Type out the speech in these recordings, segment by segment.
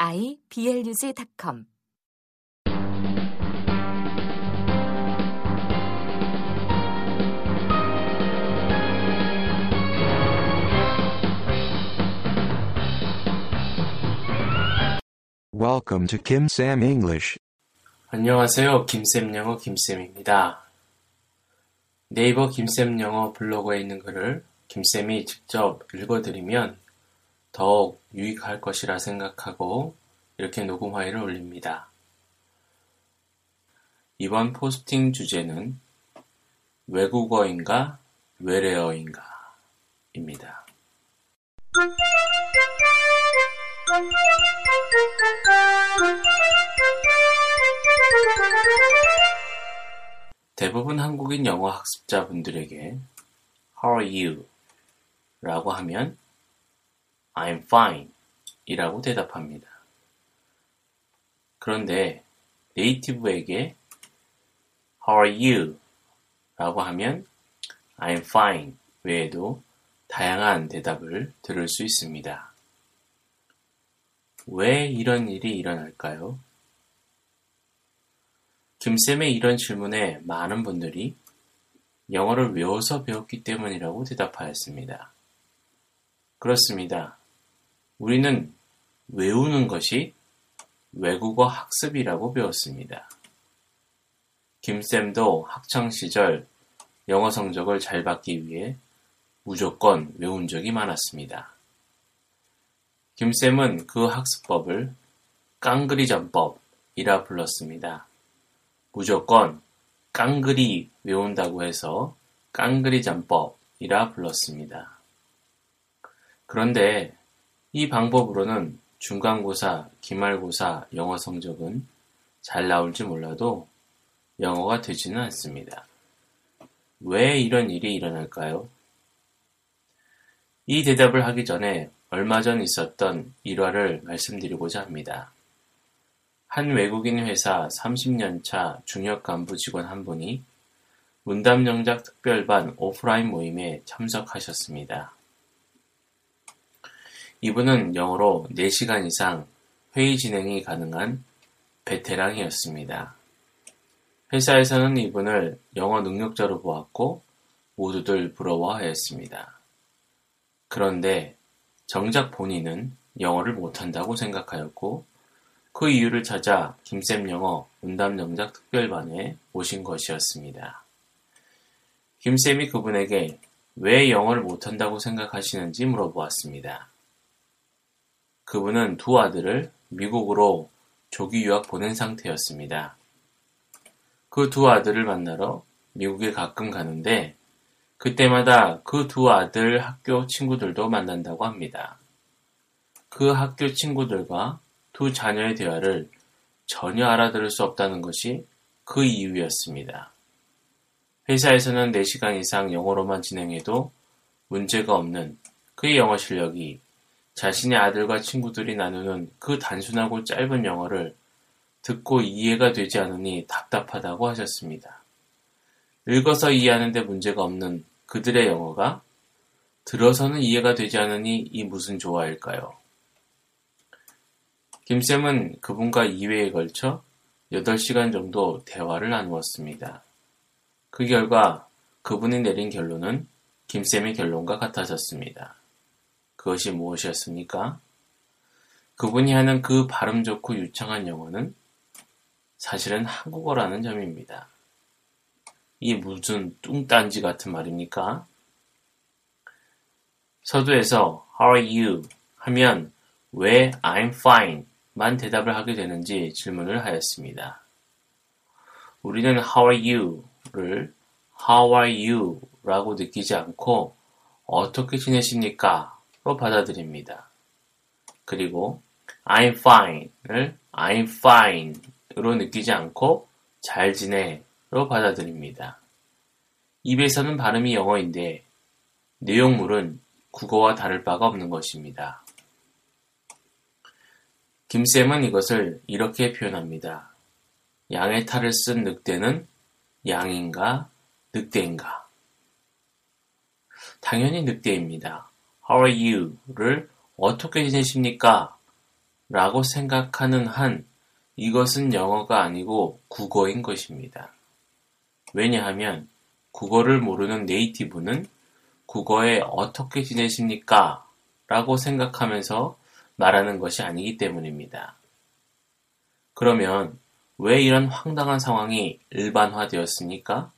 iblog.com Welcome to Kim Sam English. 안녕하세요. 김쌤 영어 김쌤입니다. 네이버 김쌤 영어 블로그에 있는 글을 김쌤이 직접 읽어드리면 더욱 유익할 것이라 생각하고 이렇게 녹음 파일을 올립니다. 이번 포스팅 주제는 외국어인가 외래어인가 입니다. 대부분 한국인 영어 학습자분들에게 How are you? 라고 하면 I'm fine 이라고 대답합니다. 그런데 네이티브에게 How are you? 라고 하면 I'm fine 외에도 다양한 대답을 들을 수 있습니다. 왜 이런 일이 일어날까요? 김쌤의 이런 질문에 많은 분들이 영어를 외워서 배웠기 때문이라고 대답하였습니다. 그렇습니다. 우리는 외우는 것이 외국어 학습이라고 배웠습니다. 김쌤도 학창시절 영어 성적을 잘 받기 위해 무조건 외운 적이 많았습니다. 김쌤은 그 학습법을 깡그리 전법이라 불렀습니다. 무조건 깡그리 외운다고 해서 깡그리 전법이라 불렀습니다. 그런데 이 방법으로는 중간고사, 기말고사 영어 성적은 잘 나올지 몰라도 영어가 되지는 않습니다. 왜 이런 일이 일어날까요? 이 대답을 하기 전에 얼마 전 있었던 일화를 말씀드리고자 합니다. 한 외국인 회사 30년차 중역 간부 직원 한 분이 문담 영작 특별반 오프라인 모임에 참석하셨습니다. 이분은 영어로 4시간 이상 회의 진행이 가능한 베테랑이었습니다. 회사에서는 이분을 영어 능력자로 보았고 모두들 부러워하였습니다. 그런데 정작 본인은 영어를 못한다고 생각하였고 그 이유를 찾아 김쌤 영어 문담 영작 특별반에 오신 것이었습니다. 김쌤이 그분에게 왜 영어를 못한다고 생각하시는지 물어보았습니다. 그분은 두 아들을 미국으로 조기 유학 보낸 상태였습니다. 그 두 아들을 만나러 미국에 가끔 가는데 그때마다 그 두 아들 학교 친구들도 만난다고 합니다. 그 학교 친구들과 두 자녀의 대화를 전혀 알아들을 수 없다는 것이 그 이유였습니다. 회사에서는 4시간 이상 영어로만 진행해도 문제가 없는 그의 영어 실력이 자신의 아들과 친구들이 나누는 그 단순하고 짧은 영어를 듣고 이해가 되지 않으니 답답하다고 하셨습니다. 읽어서 이해하는데 문제가 없는 그들의 영어가 들어서는 이해가 되지 않으니 이 무슨 조화일까요? 김쌤은 그분과 2회에 걸쳐 8시간 정도 대화를 나누었습니다. 그 결과 그분이 내린 결론은 김쌤의 결론과 같아졌습니다. 그것이 무엇이었습니까? 그분이 하는 그 발음 좋고 유창한 영어는 사실은 한국어라는 점입니다. 이 무슨 뚱딴지 같은 말입니까? 서두에서 How are you? 하면 왜 I'm fine? 만 대답을 하게 되는지 질문을 하였습니다. 우리는 How are you?를 How are you? 라고 느끼지 않고 어떻게 지내십니까? 로 받아들입니다. 그리고 I'm fine을 I'm fine으로 느끼지 않고 잘 지내로 받아들입니다. 입에서는 발음이 영어인데 내용물은 국어와 다를 바가 없는 것입니다. 김쌤은 이것을 이렇게 표현합니다. 양의 탈을 쓴 늑대는 양인가 늑대인가? 당연히 늑대입니다. How are you?를 어떻게 지내십니까? 라고 생각하는 한 이것은 영어가 아니고 국어인 것입니다. 왜냐하면 국어를 모르는 네이티브는 국어에 어떻게 지내십니까? 라고 생각하면서 말하는 것이 아니기 때문입니다. 그러면 왜 이런 황당한 상황이 일반화되었습니까?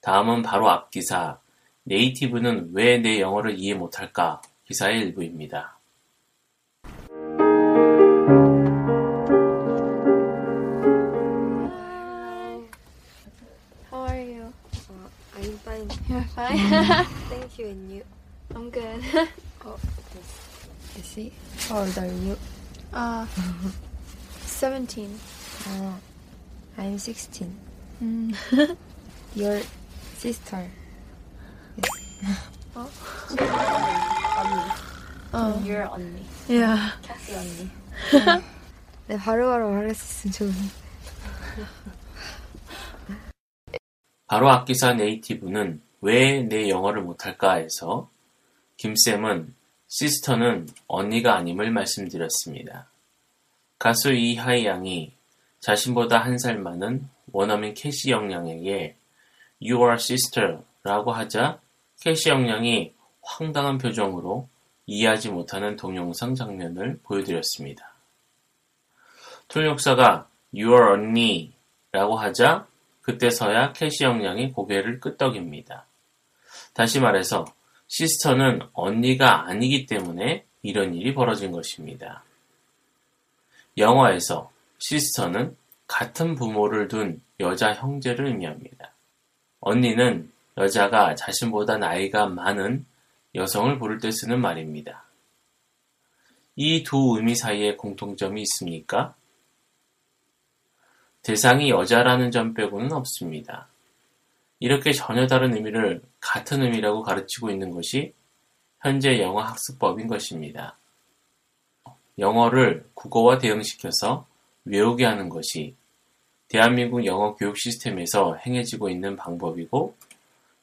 다음은 바로 앞 기사 네이티브는 왜 내 영어를 이해 못할까 기사의 일부입니다. How are you? Uh, I'm fine. You're fine. Thank you. And you? I'm good. Oh, I see. How old are you? Uh, 17. Uh, I'm 16. Mm. Your sister. Oh. 언니. Oh. Your 언니. Yeah. 캐시 언니. 네, 바로바로 있으면 좋은데. 바로 앞기사 native는 왜 내 영어를 못할까 해서 김쌤은 sister는 언니가 아님을 말씀드렸습니다. 가수 이하이 양이 자신보다 한 살 많은 원어민 캐시 영 양에게 You are sister 라고 하자 캐시 영 양이 황당한 표정으로 이해하지 못하는 동영상 장면을 보여드렸습니다. 통역사가 You are 언니 라고 하자 그때서야 캐시 영 양이 고개를 끄덕입니다. 다시 말해서 sister는 언니가 아니기 때문에 이런 일이 벌어진 것입니다. 영어에서 시스터는 같은 부모를 둔 여자 형제를 의미합니다. 언니는 여자가 자신보다 나이가 많은 여성을 부를 때 쓰는 말입니다. 이 두 의미 사이에 공통점이 있습니까? 대상이 여자라는 점 빼고는 없습니다. 이렇게 전혀 다른 의미를 같은 의미라고 가르치고 있는 것이 현재 영어 학습법인 것입니다. 영어를 국어와 대응시켜서 외우게 하는 것이 대한민국 영어 교육 시스템에서 행해지고 있는 방법이고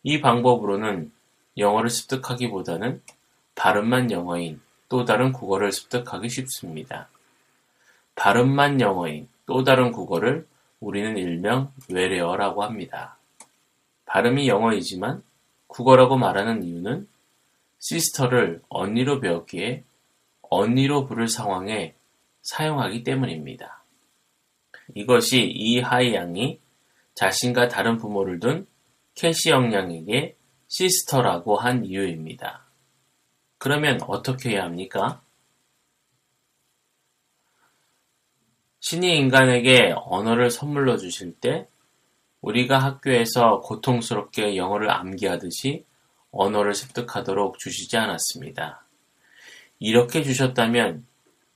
이 방법으로는 영어를 습득하기보다는 발음만 영어인 또 다른 국어를 습득하기 쉽습니다. 발음만 영어인 또 다른 국어를 우리는 일명 외래어라고 합니다. 발음이 영어이지만 국어라고 말하는 이유는 sister를 언니로 배웠기에 언니로 부를 상황에 사용하기 때문입니다. 이것이 이하이 양이 자신과 다른 부모를 둔 캐시 영 양에게 sister라고 한 이유입니다. 그러면 어떻게 해야 합니까? 신이 인간에게 언어를 선물로 주실 때 우리가 학교에서 고통스럽게 영어를 암기하듯이 언어를 습득하도록 주시지 않았습니다. 이렇게 주셨다면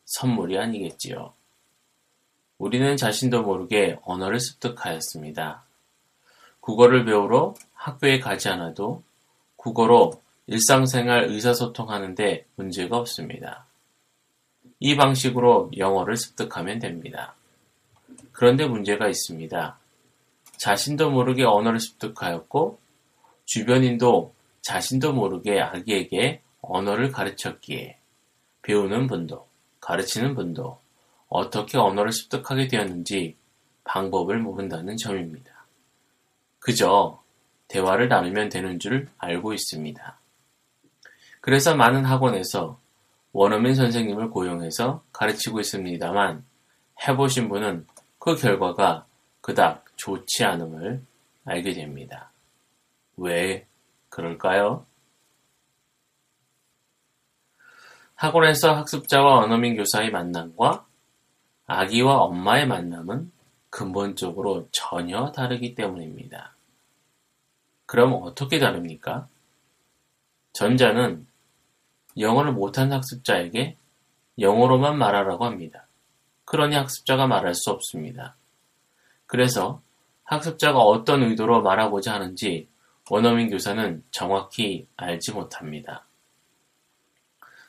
선물이 아니겠지요. 우리는 자신도 모르게 언어를 습득하였습니다. 국어를 배우러 학교에 가지 않아도 국어로 일상생활 의사소통하는데 문제가 없습니다. 이 방식으로 영어를 습득하면 됩니다. 그런데 문제가 있습니다. 자신도 모르게 언어를 습득하였고 주변인도 자신도 모르게 아기에게 언어를 가르쳤기에 배우는 분도 가르치는 분도 어떻게 언어를 습득하게 되었는지 방법을 모른다는 점입니다. 그저 대화를 나누면 되는 줄 알고 있습니다. 그래서 많은 학원에서 원어민 선생님을 고용해서 가르치고 있습니다만 해보신 분은 그 결과가 그닥 좋지 않음을 알게 됩니다. 왜 그럴까요? 학원에서 학습자와 언어민 교사의 만남과 아기와 엄마의 만남은 근본적으로 전혀 다르기 때문입니다. 그럼 어떻게 다릅니까? 전자는 영어를 못한 학습자에게 영어로만 말하라고 합니다. 그러니 학습자가 말할 수 없습니다. 그래서 학습자가 어떤 의도로 말하고자 하는지 원어민 교사는 정확히 알지 못합니다.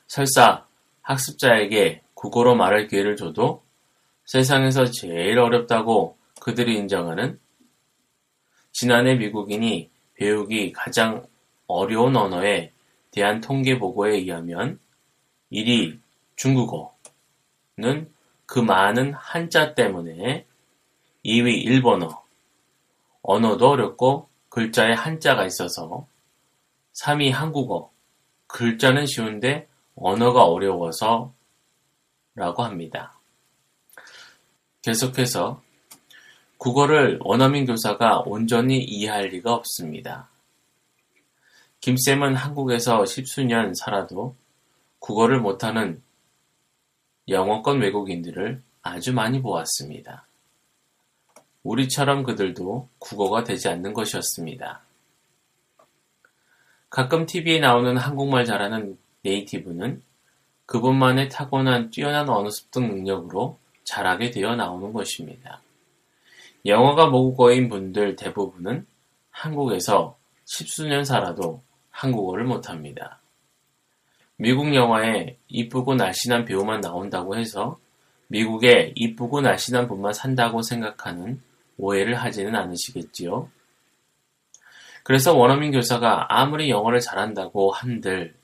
설사 학습자에게 국어로 말할 기회를 줘도 세상에서 제일 어렵다고 그들이 인정하는 지난해 미국인이 배우기 가장 어려운 언어에 대한 통계 보고에 의하면 1위 중국어는 그 많은 한자 때문에 2위 일본어 언어도 어렵고 글자에 한자가 있어서 3위 한국어 글자는 쉬운데 언어가 어려워서 라고 합니다. 계속해서 국어를 원어민 교사가 온전히 이해할 리가 없습니다. 김쌤은 한국에서 십수년 살아도 국어를 못하는 영어권 외국인들을 아주 많이 보았습니다. 우리처럼 그들도 국어가 되지 않는 것이었습니다. 가끔 TV에 나오는 한국말 잘하는 네이티브는 그분만의 타고난 뛰어난 언어 습득 능력으로 잘하게 되어 나오는 것입니다. 영어가 모국어인 분들 대부분은 한국에서 십수년 살아도 한국어를 못합니다. 미국 영화에 이쁘고 날씬한 배우만 나온다고 해서 미국에 이쁘고 날씬한 분만 산다고 생각하는 오해를 하지는 않으시겠지요? 그래서 원어민 교사가 아무리 영어를 잘한다고 한들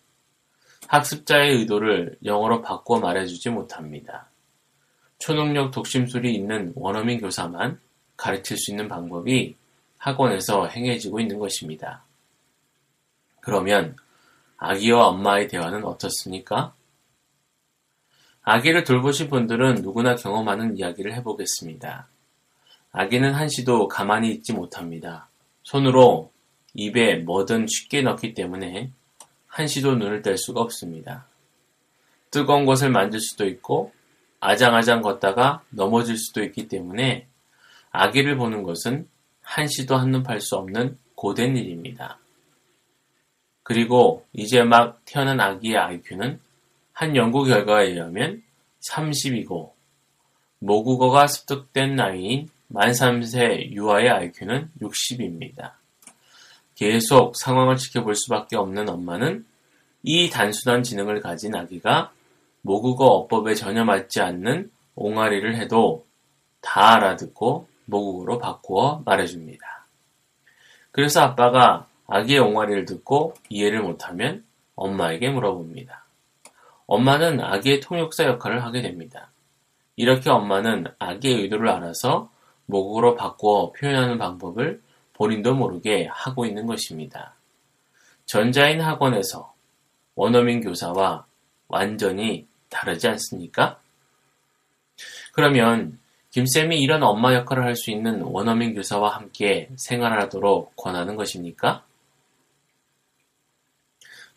학습자의 의도를 영어로 바꾸어 말해주지 못합니다. 초능력 독심술이 있는 원어민 교사만 가르칠 수 있는 방법이 학원에서 행해지고 있는 것입니다. 그러면 아기와 엄마의 대화는 어떻습니까? 아기를 돌보신 분들은 누구나 경험하는 이야기를 해보겠습니다. 아기는 한시도 가만히 있지 못합니다. 손으로 입에 뭐든 쉽게 넣기 때문에 한시도 눈을 뗄 수가 없습니다. 뜨거운 것을 만질 수도 있고 아장아장 걷다가 넘어질 수도 있기 때문에 아기를 보는 것은 한시도 한눈 팔 수 없는 고된 일입니다. 그리고 이제 막 태어난 아기의 IQ는 한 연구 결과에 의하면 30이고 모국어가 습득된 나이인 만 3세 유아의 IQ는 60입니다. 계속 상황을 지켜볼 수밖에 없는 엄마는 이 단순한 지능을 가진 아기가 모국어 어법에 전혀 맞지 않는 옹알이를 해도 다 알아듣고 모국어로 바꾸어 말해줍니다. 그래서 아빠가 아기의 옹알이를 듣고 이해를 못하면 엄마에게 물어봅니다. 엄마는 아기의 통역사 역할을 하게 됩니다. 이렇게 엄마는 아기의 의도를 알아서 모국어로 바꾸어 표현하는 방법을 본인도 모르게 하고 있는 것입니다. 전자인 학원에서 원어민 교사와 완전히 다르지 않습니까? 그러면 김쌤이 이런 엄마 역할을 할 수 있는 원어민 교사와 함께 생활하도록 권하는 것입니까?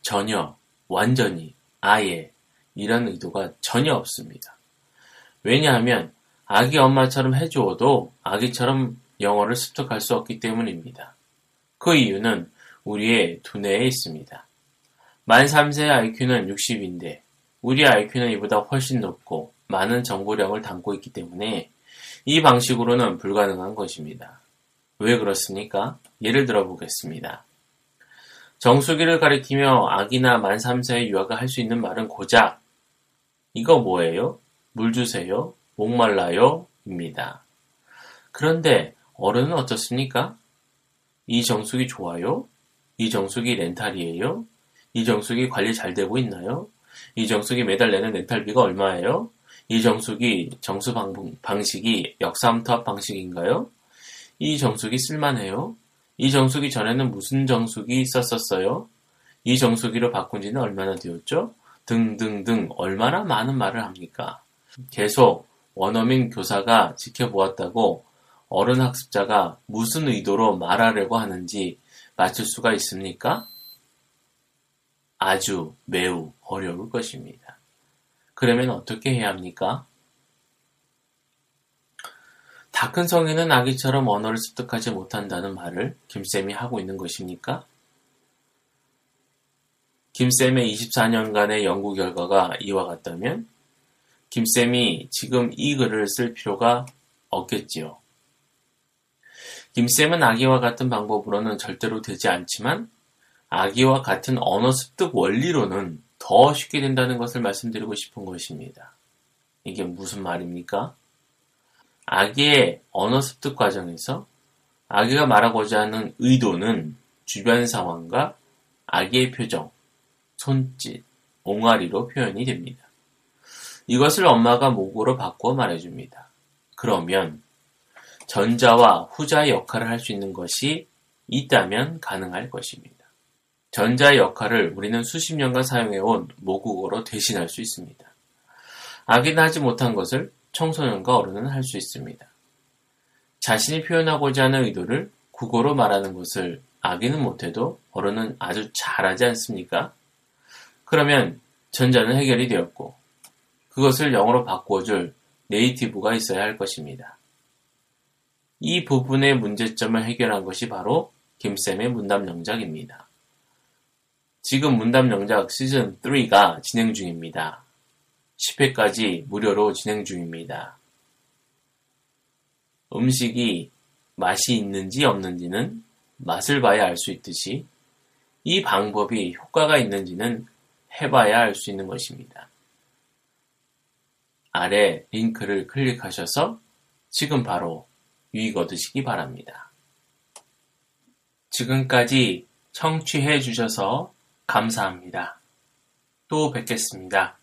전혀, 완전히, 아예 이런 의도가 전혀 없습니다. 왜냐하면 아기 엄마처럼 해주어도 아기처럼 영어를 습득할 수 없기 때문입니다. 그 이유는 우리의 두뇌에 있습니다. 만 3세의 IQ는 60인데 우리 IQ는 이보다 훨씬 높고 많은 정보량을 담고 있기 때문에 이 방식으로는 불가능한 것입니다. 왜 그렇습니까? 예를 들어 보겠습니다. 정수기를 가리키며 아기나 만 3세의 유아가 할 수 있는 말은 고작 이거 뭐예요? 물 주세요? 목말라요? 입니다. 그런데 어른은 어떻습니까? 이 정수기 좋아요? 이 정수기 렌탈이에요? 이 정수기 관리 잘 되고 있나요? 이 정수기 매달 내는 렌탈비가 얼마예요? 이 정수기 정수 방, 방식이 역삼투합 방식인가요? 이 정수기 쓸만해요? 이 정수기 전에는 무슨 정수기 썼었어요? 이 정수기로 바꾼 지는 얼마나 되었죠? 등등등 얼마나 많은 말을 합니까? 계속 원어민 교사가 지켜보았다고 어른 학습자가 무슨 의도로 말하려고 하는지 맞출 수가 있습니까? 아주 매우 어려울 것입니다. 그러면 어떻게 해야 합니까? 다 큰 성인은 아기처럼 언어를 습득하지 못한다는 말을 김쌤이 하고 있는 것입니까? 김쌤의 24년간의 연구 결과가 이와 같다면 김쌤이 지금 이 글을 쓸 필요가 없겠지요. 김쌤은 아기와 같은 방법으로는 절대로 되지 않지만 아기와 같은 언어 습득 원리로는 더 쉽게 된다는 것을 말씀드리고 싶은 것입니다. 이게 무슨 말입니까? 아기의 언어 습득 과정에서 아기가 말하고자 하는 의도는 주변 상황과 아기의 표정, 손짓, 옹알이로 표현이 됩니다. 이것을 엄마가 모국어로 바꾸어 말해줍니다. 그러면 전자와 후자의 역할을 할 수 있는 것이 있다면 가능할 것입니다. 전자의 역할을 우리는 수십 년간 사용해온 모국어로 대신할 수 있습니다. 아기는 하지 못한 것을 청소년과 어른은 할 수 있습니다. 자신이 표현하고자 하는 의도를 국어로 말하는 것을 아기는 못해도 어른은 아주 잘하지 않습니까? 그러면 전자는 해결이 되었고 그것을 영어로 바꾸어줄 네이티브가 있어야 할 것입니다. 이 부분의 문제점을 해결한 것이 바로 김쌤의 문답 영작입니다. 지금 문답 영작 시즌 3가 진행 중입니다. 10회까지 무료로 진행 중입니다. 음식이 맛이 있는지 없는지는 맛을 봐야 알 수 있듯이 이 방법이 효과가 있는지는 해봐야 알 수 있는 것입니다. 아래 링크를 클릭하셔서 지금 바로 유익 얻으시기 바랍니다. 지금까지 청취해 주셔서 감사합니다. 또 뵙겠습니다.